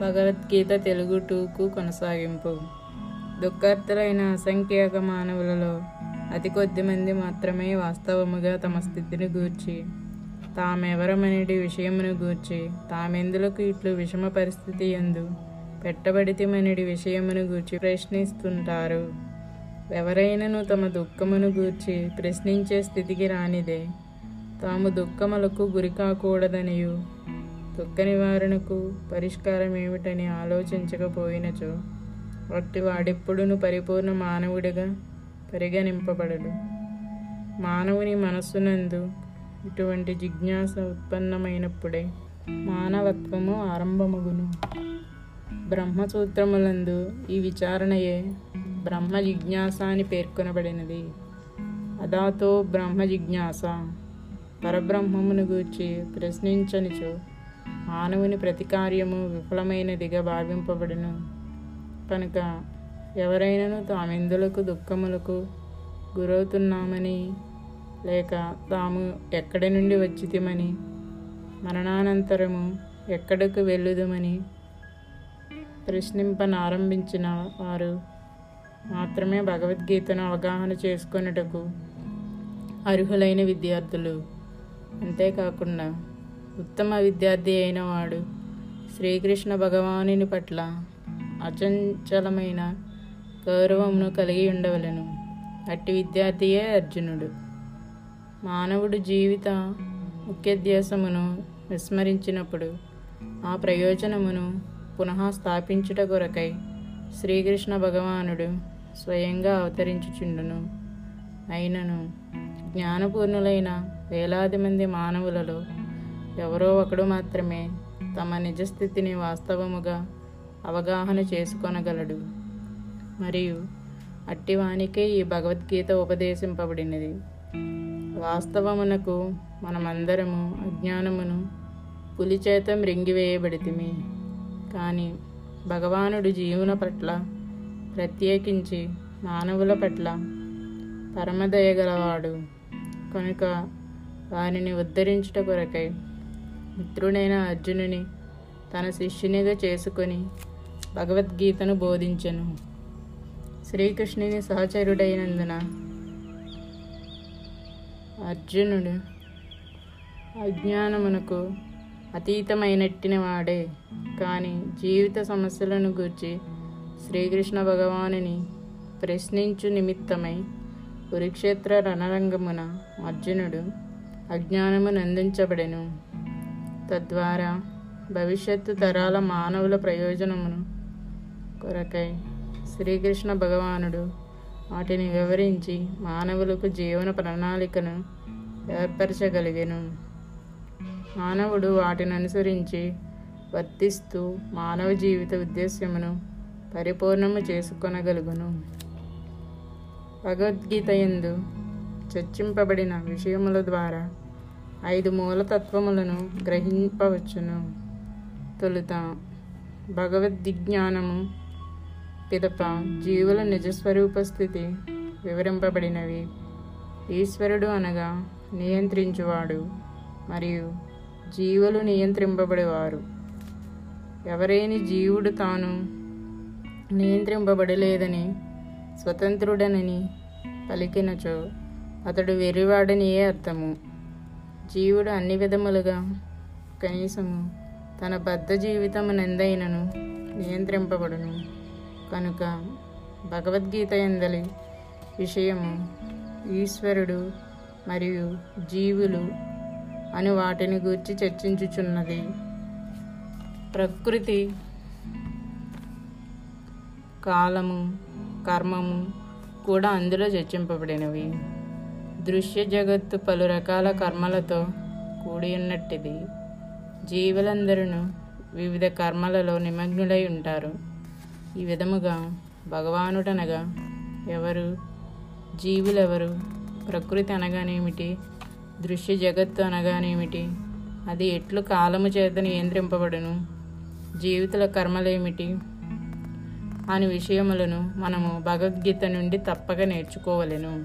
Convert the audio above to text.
భగవద్గీత తెలుగు టూకు కొనసాగింపు. దుఃఖార్తులైన అసంఖ్యాక మానవులలో అతి కొద్ది మంది మాత్రమే వాస్తవముగా తమ స్థితిని గూర్చి తామెవరమనేటి విషయమును గూర్చి తామెందులకు ఇట్లు విషమ పరిస్థితి ఎందు పెట్టబడితిమనేటి విషయమును గూర్చి ప్రశ్నిస్తుంటారు. ఎవరైనను తమ దుఃఖమును గూర్చి ప్రశ్నించే స్థితికి రానిదే తాము దుఃఖములకు గురికాకూడదనియు దుఃఖ నివారణకు పరిష్కారం ఏమిటని ఆలోచించకపోయినచో వట్టి వాడెప్పుడును పరిపూర్ణ మానవుడిగా పరిగణింపబడడు. మానవుని మనస్సునందు ఇటువంటి జిజ్ఞాస ఉత్పన్నమైనప్పుడే మానవత్వము ఆరంభమగును. బ్రహ్మసూత్రములందు ఈ విచారణయే బ్రహ్మ జిజ్ఞాస అని పేర్కొనబడినది. అదాతో బ్రహ్మ జిజ్ఞాస పరబ్రహ్మమును గూర్చి ప్రశ్నించనిచో మానవుని ప్రతి కార్యము విఫలమైనదిగా భావింపబడును. కనుక ఎవరైనాను తామెందులకు దుఃఖములకు గురవుతున్నామని లేక తాము ఎక్కడి నుండి వచ్చితిమని మరణానంతరము ఎక్కడకు వెళ్ళుదమని ప్రశ్నింపనారంభించిన వారు మాత్రమే భగవద్గీతను అవగాహన చేసుకొనుటకు అర్హులైన విద్యార్థులు. అంతేకాకుండా ఉత్తమ విద్యార్థి అయిన వాడు శ్రీకృష్ణ భగవానుని పట్ల అచంచలమైన గౌరవమును కలిగి ఉండవలను. అట్టి విద్యార్థియే అర్జునుడు. మానవుడు జీవిత ముఖ్యోద్దేశమును విస్మరించినప్పుడు ఆ ప్రయోజనమును పునః స్థాపించుట కొరకై శ్రీకృష్ణ భగవానుడు స్వయంగా అవతరించుచుండును. అయినను జ్ఞానపూర్ణులైన వేలాది మంది మానవులలో ఎవరో ఒకడు మాత్రమే తమ నిజస్థితిని వాస్తవముగా అవగాహన చేసుకొనగలడు. మరియు అట్టివానికే ఈ భగవద్గీత ఉపదేశింపబడినది. వాస్తవమునకు మనమందరము అజ్ఞానమును పులిచేత మృంగివేయబడితిమి. కానీ భగవానుడు జీవుల పట్ల ప్రత్యేకించి మానవుల పట్ల పరమదయగలవాడు కనుక వారిని ఉద్ధరించుట కొరకై మిత్రుడైన అర్జునుని తన శిష్యునిగా చేసుకొని భగవద్గీతను బోధించెను. శ్రీకృష్ణుని సహచరుడైనందున అర్జునుడు అజ్ఞానమునకు అతీతమైనట్టిన వాడే. కానీ జీవిత సమస్యలను గూర్చి శ్రీకృష్ణ భగవానుని ప్రశ్నించు నిమిత్తమై కురుక్షేత్ర రణరంగమున అర్జునుడు అజ్ఞానము నందించబడెను. తద్వారా భవిష్యత్తు తరాల మానవుల ప్రయోజనమును కొరకై శ్రీకృష్ణ భగవానుడు వాటిని వివరించి మానవులకు జీవన ప్రణాళికను ఏర్పరచగలిగెను. మానవుడు వాటిని అనుసరించి వర్తిస్తూ మానవ జీవిత ఉద్దేశ్యమును పరిపూర్ణము చేసుకొనగలుగును. భగవద్గీత ఎందు చర్చింపబడిన విషయముల ద్వారా ఐదు మూలతత్వములను గ్రహింపవచ్చును. తొలుత భగవద్విజ్ఞానము పిదప జీవుల నిజస్వరూప స్థితి వివరింపబడినవి. ఈశ్వరుడు అనగా నియంత్రించువాడు మరియు జీవులు నియంత్రింపబడేవారు. ఎవరైని జీవుడు తాను నియంత్రింపబడలేదని స్వతంత్రుడనని పలికినచో అతడు వెర్రివాడనియే అర్థము. జీవుడు అన్ని విధములుగా కనీసము తన బద్ధ జీవితమునందైనను నియంత్రింపబడును. కనుక భగవద్గీత ఎందలి విషయము ఈశ్వరుడు మరియు జీవులు అని వాటిని గూర్చి చర్చించుచున్నది. ప్రకృతి కాలము కర్మము కూడా అందులో చర్చింపబడినవి. దృశ్య జగత్తు పలు రకాల కర్మలతో కూడి ఉన్నట్టిది జీవులందరూ వివిధ కర్మలలో నిమగ్నులై ఉంటారు. ఈ విధముగా భగవానుడనగా ఎవరు జీవులెవరు ప్రకృతి అనగానేమిటి దృశ్య జగత్తు అనగానేమిటి అది ఎట్లు కాలము చేత నియంత్రింపబడును జీవితుల కర్మలేమిటి అని విషయములను మనము భగవద్గీత నుండి తప్పక నేర్చుకోవలెను.